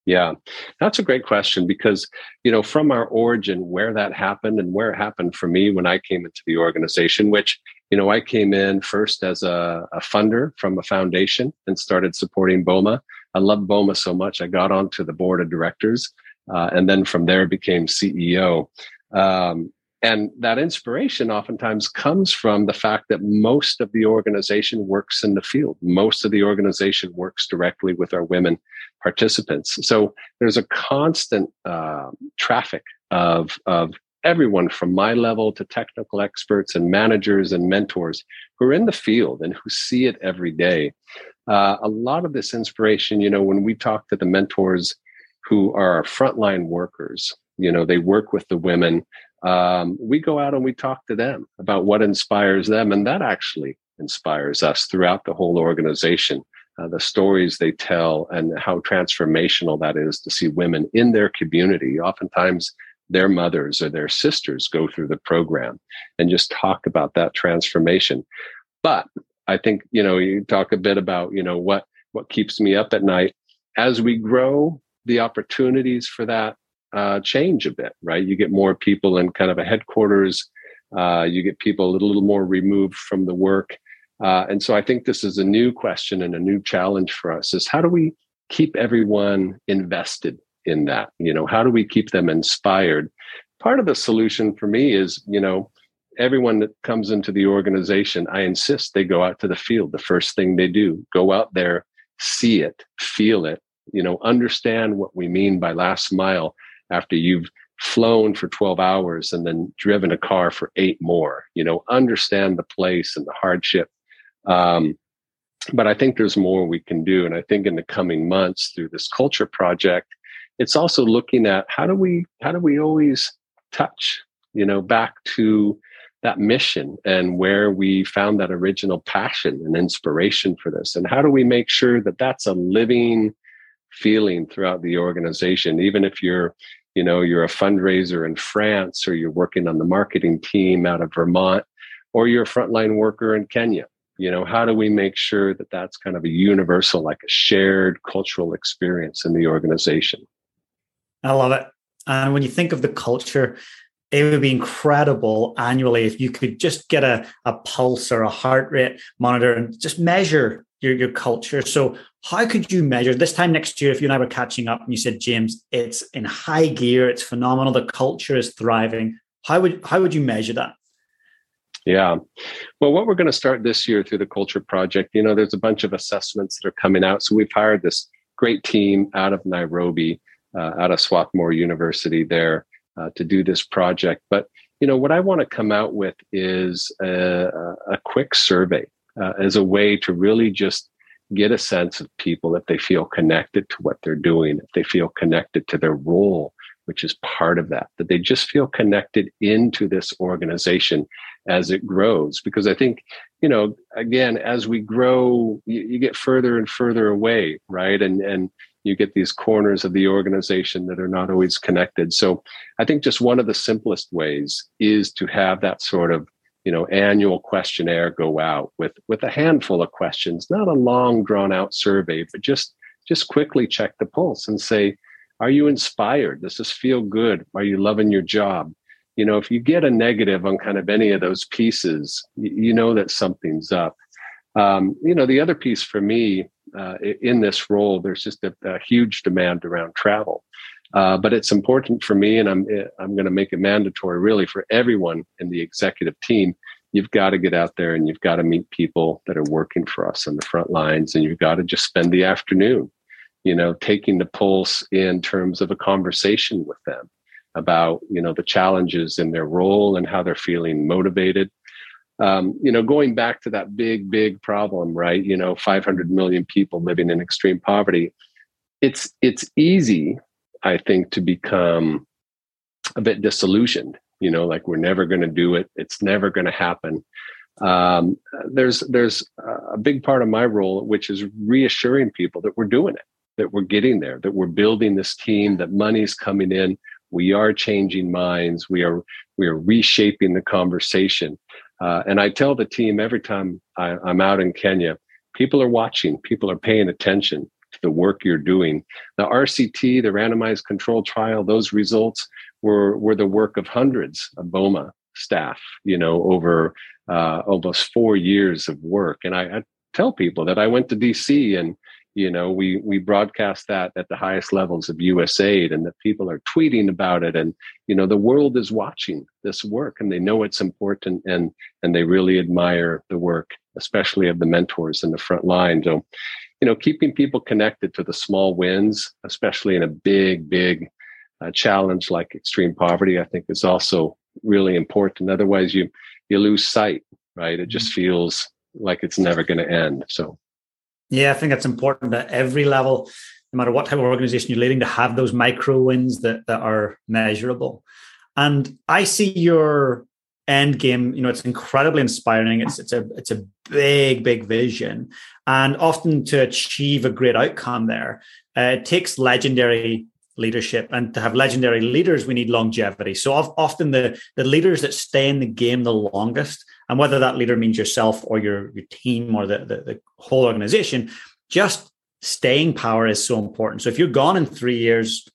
Yeah, that's a great question because, you know, from our origin, where that happened and where it happened for me when I came into the organization, which, you know, I came in first as a, a funder from a foundation and started supporting BOMA. I loved BOMA so much, I got onto the board of directors. Uh, and then from there became CEO. Um, and that inspiration oftentimes comes from the fact that most of the organization works in the field. Most of the organization works directly with our women participants. So there's a constant uh, traffic of, of everyone from my level to technical experts and managers and mentors who are in the field and who see it every day. Uh, a lot of this inspiration, you know, when we talk to the mentors who are our frontline workers, you know, they work with the women um, we go out and we talk to them about what inspires them. And that actually inspires us throughout the whole organization. Uh, the stories they tell and how transformational that is to see women in their community. Oftentimes, their mothers or their sisters go through the program and just talk about that transformation. But I think you know you talk a bit about you know what what keeps me up at night as we grow the opportunities for that uh, change a bit, right? You get more people in kind of a headquarters. Uh, you get people a little more removed from the work. Uh, and so I think this is a new question and a new challenge for us is how do we keep everyone invested in that? You know, how do we keep them inspired? Part of the solution for me is, you know, everyone that comes into the organization, I insist they go out to the field. The first thing they do, go out there, see it, feel it, you know, understand what we mean by last mile after you've flown for 12 hours and then driven a car for eight more you know understand the place and the hardship. Um, but i think there's more we can do. And i think in the coming months through this culture project it's also looking at how do we how do we always touch you know back to that mission and where we found that original passion and inspiration for this? And how do we make sure that that's a living feeling throughout the organization. Even if you're you know you're a fundraiser in france or you're working on the marketing team out of vermont or you're a frontline worker in kenya you know how do we make sure that that's kind of a universal like a shared cultural experience in the organization? I love it. And when you think of the culture it would be incredible annually if you could just get a, a pulse or a heart rate monitor and just measure your, your culture. So, how could you measure this time next year if you and I were catching up and you said, James, it's in high gear, it's phenomenal, the culture is thriving. How would how would you measure that? Yeah. Well, what we're going to start this year through the Culture Project, you know, there's a bunch of assessments that are coming out. So we've hired this great team out of Nairobi, uh, out of Strathmore University there uh, to do this project. But you know what I want to come out with is a, a quick survey uh, as a way to really just get a sense of people if they feel connected to what they're doing, if they feel connected to their role, which is part of that, that they just feel connected into this organization as it grows. Because I think, you know, again, as we grow, you, you get further and further away, right? And and you get these corners of the organization that are not always connected. So I think just one of the simplest ways is to have that sort of you know annual questionnaire go out with with a handful of questions not a long drawn out survey but just just quickly check the pulse and say are you inspired? Does this feel good? Are you loving your job? You know if you get a negative on kind of any of those pieces you know that something's up. Um, you know the other piece for me uh, in this role, there's just a, a huge demand around travel. Uh, but it's important for me, and I'm I'm going to make it mandatory, really, for everyone in the executive team. You've got to get out there and you've got to meet people that are working for us on the front lines, and you've got to just spend the afternoon, you know, taking the pulse in terms of a conversation with them about you know the challenges in their role and how they're feeling motivated um, you know, going back to that big, big problem, right? You know, 500 million people living in extreme poverty. It's it's easy, I think, to become a bit disillusioned. You know, like we're never going to do it. It's never going to happen. Um, there's there's a big part of my role, which is reassuring people that we're doing it, that we're getting there, that we're building this team, that money's coming in. We are changing minds. We are we are reshaping the conversation. Uh, and I tell the team every time I, I'm out in Kenya, people are watching, people are paying attention to the work you're doing. The RCT, the randomized control trial, those results were were the work of hundreds of BOMA staff, you know, over uh, almost four years of work. And I, I, tell people that I went to DC and you know we we broadcast that at the highest levels of usaid and that people are tweeting about it and you know the world is watching this work and they know it's important and and they really admire the work especially of the mentors in the front line so you know keeping people connected to the small wins especially in a big big uh, challenge like extreme poverty i think is also really important otherwise you you lose sight right it just mm-hmm. feels like it's never going to end so yeah, I think it's important at every level, no matter what type of organization you're leading, to have those micro wins that, that are measurable. And I see your end game, you know, it's incredibly inspiring. It's it's a it's a big, big vision. And often to achieve a great outcome there, uh, it takes legendary leadership and to have legendary leaders we need longevity. So often the the leaders that stay in the game the longest and whether that leader means yourself or your your team or the, the, the whole organization just staying power is so important. So if you're gone in three years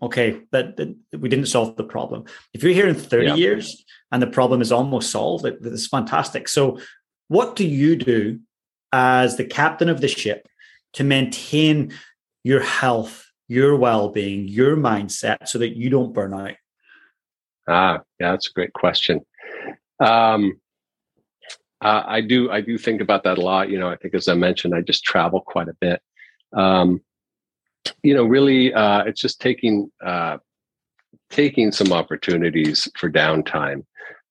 okay that, that we didn't solve the problem. If you're here in 30 yeah. years and the problem is almost solved that, that's fantastic. So what do you do as the captain of the ship to maintain your health your well-being your mindset so that you don't burn out ah yeah that's a great question um, uh, I do I do think about that a lot. You know, I think as I mentioned, I just travel quite a bit. Um, you know, really, uh, it's just taking uh, taking some opportunities for downtime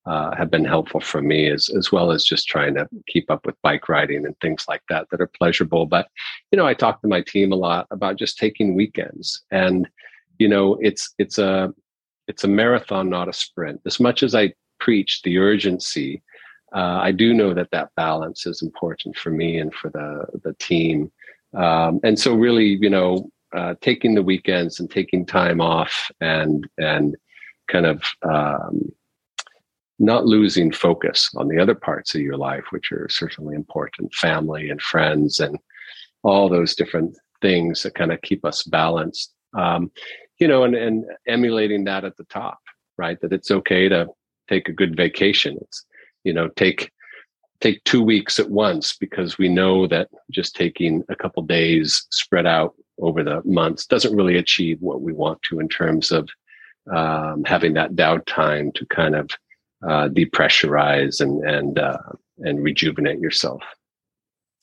uh, have been helpful for me, as as well as just trying to keep up with bike riding and things like that that are pleasurable. But you know, I talk to my team a lot about just taking weekends, and you know, it's it's a it's a marathon, not a sprint. As much as I preach the urgency, uh, I do know that that balance is important for me and for the the team. Um, and so, really, you know, uh, taking the weekends and taking time off and and kind of um, not losing focus on the other parts of your life, which are certainly important, family and friends and all those different things that kind of keep us balanced. Um, you know, and, and emulating that at the top, right? That it's okay to take a good vacation. It's, you know, take take two weeks at once because we know that just taking a couple days spread out over the months doesn't really achieve what we want to in terms of um, having that downtime to kind of uh, depressurize and and uh, and rejuvenate yourself.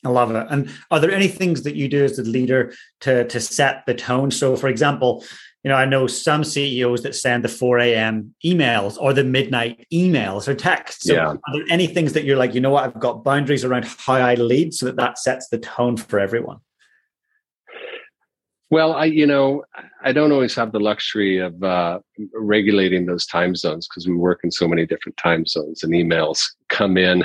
I love it. And are there any things that you do as a leader to to set the tone? So, for example, you know, I know some CEOs that send the 4 a.m. emails or the midnight emails or texts. So yeah. Are there any things that you're like, you know what, I've got boundaries around how I lead so that that sets the tone for everyone? Well, I, you know, I don't always have the luxury of uh, regulating those time zones because we work in so many different time zones and emails come in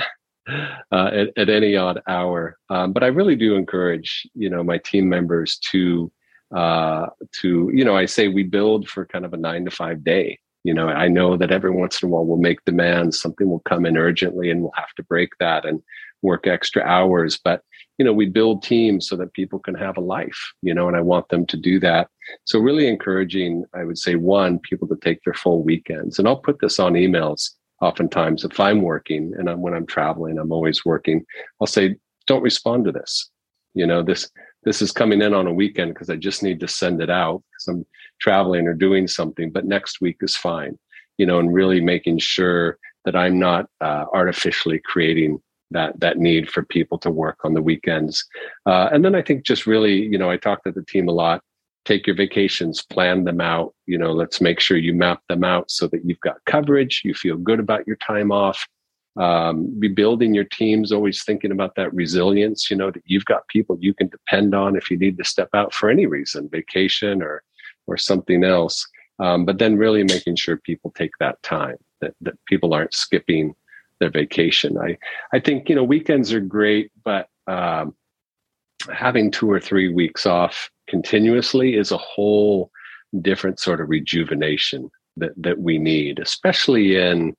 uh, at, at, any odd hour. Um, but I really do encourage, you know, my team members to, uh, to, you know, I say we build for kind of a nine to five day. You know, I know that every once in a while we'll make demands, something will come in urgently and we'll have to break that and work extra hours. But you know we build teams so that people can have a life you know and i want them to do that. So really encouraging i would say one people to take their full weekends. And i'll put this on emails oftentimes if i'm working and I'm, when i'm traveling i'm always working. I'll say don't respond to this. You know this this is coming in on a weekend because i just need to send it out because i'm traveling or doing something but next week is fine you know and really making sure that i'm not uh, artificially creating that that need for people to work on the weekends. Uh, and then I think just really, you know, I talk to the team a lot. Take your vacations, plan them out. You know, let's make sure you map them out so that you've got coverage. You feel good about your time off. Um, be building your teams, always thinking about that resilience. You know that you've got people you can depend on if you need to step out for any reason, vacation or or something else. Um, but then really making sure people take that time that, that people aren't skipping their vacation. I I think you know weekends are great, but um, having two or three weeks off continuously is a whole different sort of rejuvenation that that we need, especially in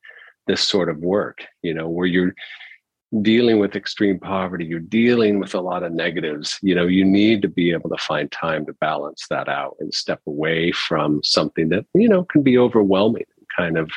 this sort of work. You know, where you're dealing with extreme poverty, you're dealing with a lot of negatives. You know, you need to be able to find time to balance that out and step away from something that you know can be overwhelming, kind of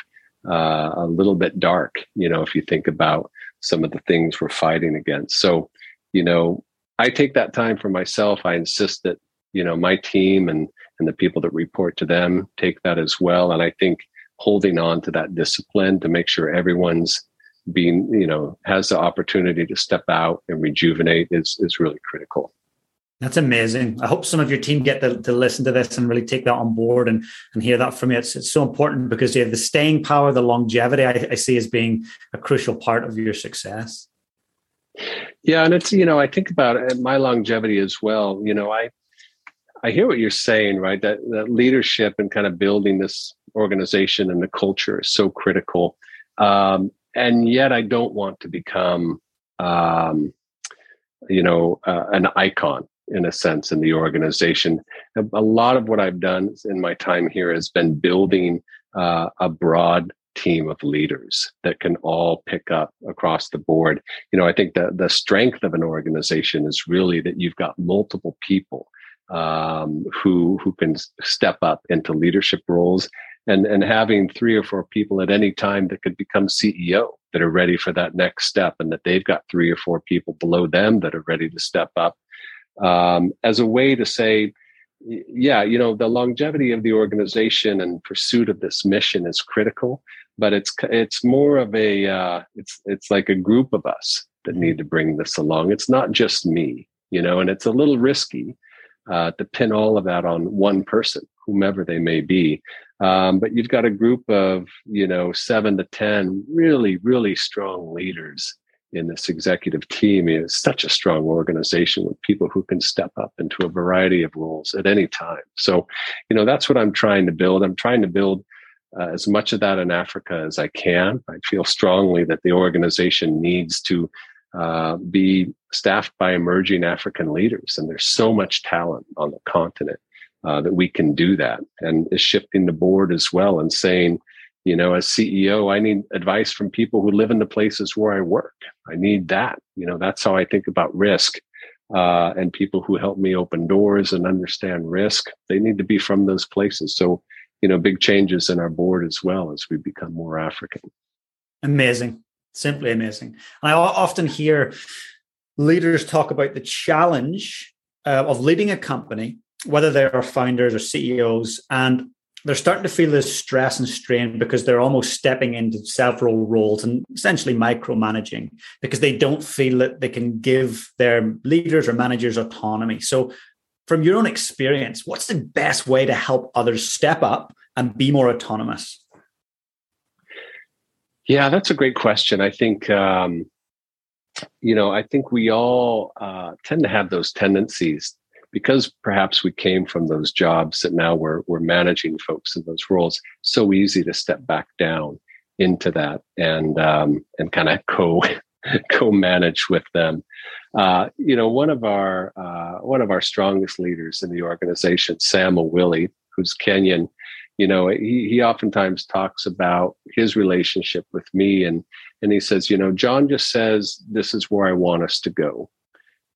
uh, a little bit dark, you know, if you think about some of the things we're fighting against. So, you know, I take that time for myself. I insist that, you know, my team and, and the people that report to them take that as well. And I think holding on to that discipline to make sure everyone's being, you know, has the opportunity to step out and rejuvenate is, is really critical. That's amazing. I hope some of your team get to, to listen to this and really take that on board and, and hear that from you. It's, it's so important because yeah, the staying power, the longevity, I, I see as being a crucial part of your success. Yeah, and it's you know I think about it, my longevity as well. You know, I I hear what you're saying, right? That that leadership and kind of building this organization and the culture is so critical. Um, and yet, I don't want to become, um, you know, uh, an icon in a sense in the organization. A, lot of what I've done in my time here has been building uh, a broad team of leaders that can all pick up across the board. You know, I think that the strength of an organization is really that you've got multiple people um, who who can step up into leadership roles. And, and having three or four people at any time that could become CEO that are ready for that next step and that they've got three or four people below them that are ready to step up um, as a way to say, yeah, you know, the longevity of the organization and pursuit of this mission is critical, but it's it's more of a uh, it's it's like a group of us that mm-hmm. need to bring this along. It's not just me, you know, and it's a little risky uh, to pin all of that on one person, whomever they may be. Um, but you've got a group of you know seven to ten really really strong leaders in this executive team is such a strong organization with people who can step up into a variety of roles at any time. So, you know, that's what I'm trying to build. I'm trying to build uh, as much of that in Africa as I can. I feel strongly that the organization needs to uh, be staffed by emerging African leaders, and there's so much talent on the continent uh, that we can do that. And is shifting the board as well and saying, you know, as CEO, I need advice from people who live in the places where I work. I need that. You know, that's how I think about risk. Uh, and people who help me open doors and understand risk, they need to be from those places. So you know big changes in our board as well as we become more African. Amazing, simply amazing. I often hear leaders talk about the challenge uh, of leading a company, whether they are founders or CEOs, and they're starting to feel this stress and strain because they're almost stepping into several roles and essentially micromanaging because they don't feel that they can give their leaders or managers autonomy. So from your own experience, what's the best way to help others step up and be more autonomous? Yeah, that's a great question. I think, um, you know, I think we all uh, tend to have those tendencies because perhaps we came from those jobs that now we're, we're managing folks in those roles. So easy to step back down into that and um, and kind of co co-manage with them. Uh, you know, one of our uh, one of our strongest leaders in the organization, Sam Awili, who's Kenyan, you know, he, he oftentimes talks about his relationship with me, and and he says, you know, John just says this is where I want us to go,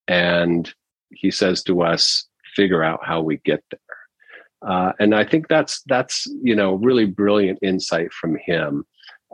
and he says to us, figure out how we get there. Uh, and I think that's that's you know really brilliant insight from him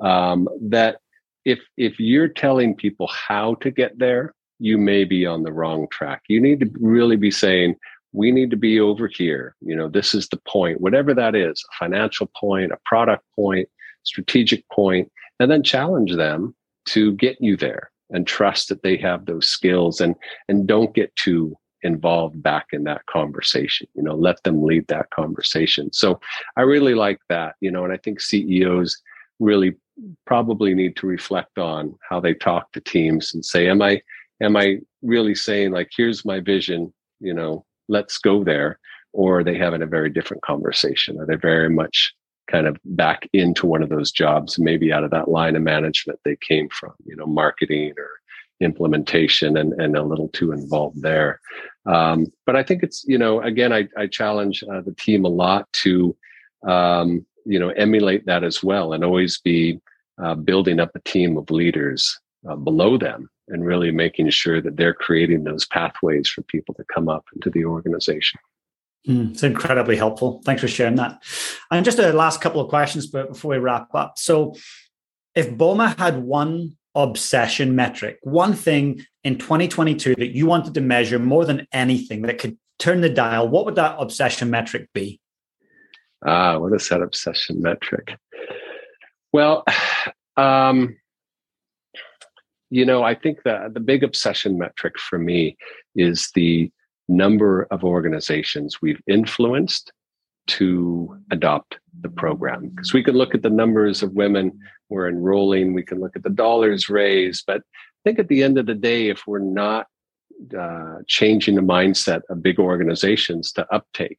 um, that if if you're telling people how to get there, you may be on the wrong track. You need to really be saying, we need to be over here. You know, this is the point, whatever that is, a financial point, a product point, strategic point, and then challenge them to get you there and trust that they have those skills and and don't get too involved back in that conversation you know let them lead that conversation. So i really like that you know and i think ceos really probably need to reflect on how they talk to teams and say am i am i really saying like here's my vision you know let's go there or are they having a very different conversation? Are they very much kind of back into one of those jobs maybe out of that line of management they came from you know marketing or implementation and, and a little too involved there. Um, but i think it's you know again i, I challenge uh, the team a lot to um, you know emulate that as well and always be uh, building up a team of leaders uh, below them and really making sure that they're creating those pathways for people to come up into the organization. Mm, it's incredibly helpful. Thanks for sharing that. And just a last couple of questions before we wrap up. So if boma had one obsession metric one thing in 2022 that you wanted to measure more than anything that could turn the dial what would that obsession metric be Ah, what is that obsession metric? Well, um, you know, I think that the big obsession metric for me is the number of organizations we've influenced to adopt the program. Because we can look at the numbers of women we're enrolling, we can look at the dollars raised, but I think at the end of the day, if we're not uh, changing the mindset of big organizations to uptake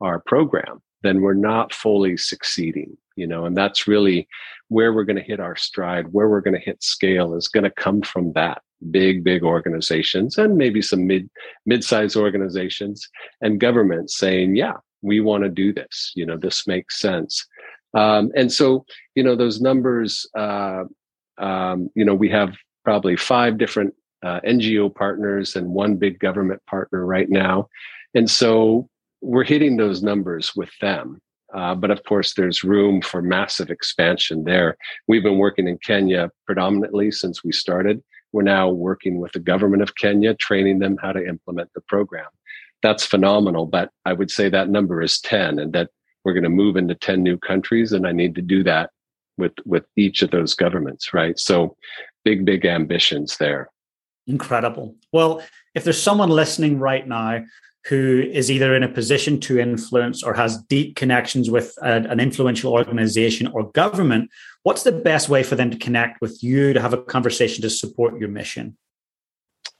our program, then we're not fully succeeding you know and that's really where we're going to hit our stride where we're going to hit scale is going to come from that big big organizations and maybe some mid mid-sized organizations and governments saying yeah we want to do this you know this makes sense um, and so you know those numbers uh, um, you know we have probably five different uh, ngo partners and one big government partner right now and so we're hitting those numbers with them. Uh, but of course, there's room for massive expansion there. We've been working in Kenya predominantly since we started. We're now working with the government of Kenya, training them how to implement the program. That's phenomenal. But I would say that number is 10 and that we're going to move into 10 new countries. And I need to do that with, with each of those governments, right? So big, big ambitions there. Incredible. Well, if there's someone listening right now who is either in a position to influence or has deep connections with a, an influential organization or government, what's the best way for them to connect with you to have a conversation to support your mission?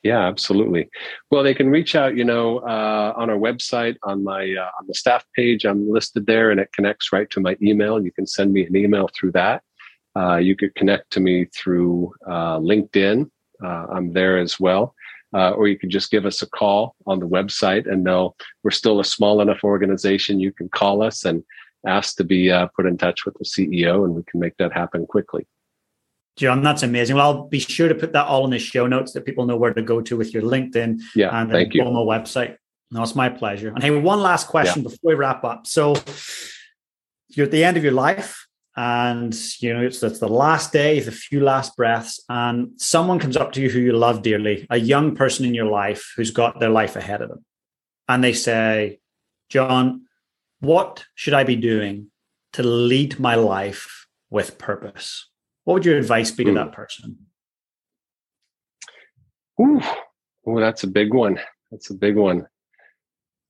Yeah, absolutely. Well, they can reach out, you know, uh, on our website, on my uh, on the staff page. I'm listed there, and it connects right to my email. You can send me an email through that. Uh, you could connect to me through uh, LinkedIn. Uh, I'm there as well. Uh, or you could just give us a call on the website and know we're still a small enough organization. You can call us and ask to be put in touch with the CEO, and we can make that happen quickly. John, that's amazing. Well, I'll be sure to put that all in the show notes that people know where to go to with your LinkedIn yeah, and the. BOMA website. No, it's my pleasure. And hey, one last question yeah. before we wrap up. So you're at the end of your life and you know it's, it's the last day, the few last breaths, and someone comes up to you who you love dearly, a young person in your life who's got their life ahead of them. And they say, John, what should I be doing to lead my life with purpose? What would your advice be to that person? Ooh, oh, that's a big one. That's a big one.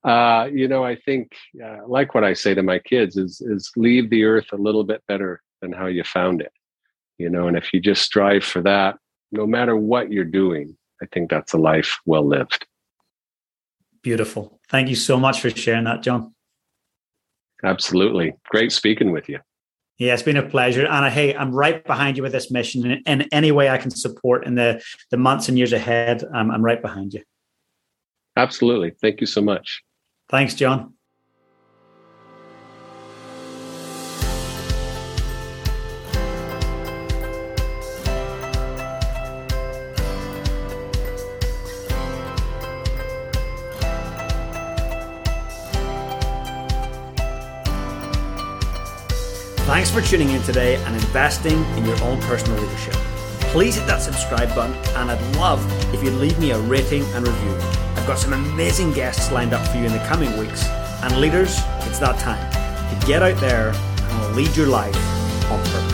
Uh, you know, I think, uh, like what I say to my kids, is is leave the earth a little bit better than how you found it. You know, and if you just strive for that, no matter what you're doing, I think that's a life well lived. Beautiful. Thank you so much for sharing that, John. Absolutely. Great speaking with you. Yeah, it's been a pleasure. Anna, hey, I'm right behind you with this mission. And in any way I can support in the, the months and years ahead, I'm, I'm right behind you. Absolutely. Thank you so much. Thanks, John. Thanks for tuning in today and investing in your own personal leadership. Please hit that subscribe button, and I'd love if you'd leave me a rating and review. I've got some amazing guests lined up for you in the coming weeks. And leaders, it's that time to get out there and lead your life on purpose.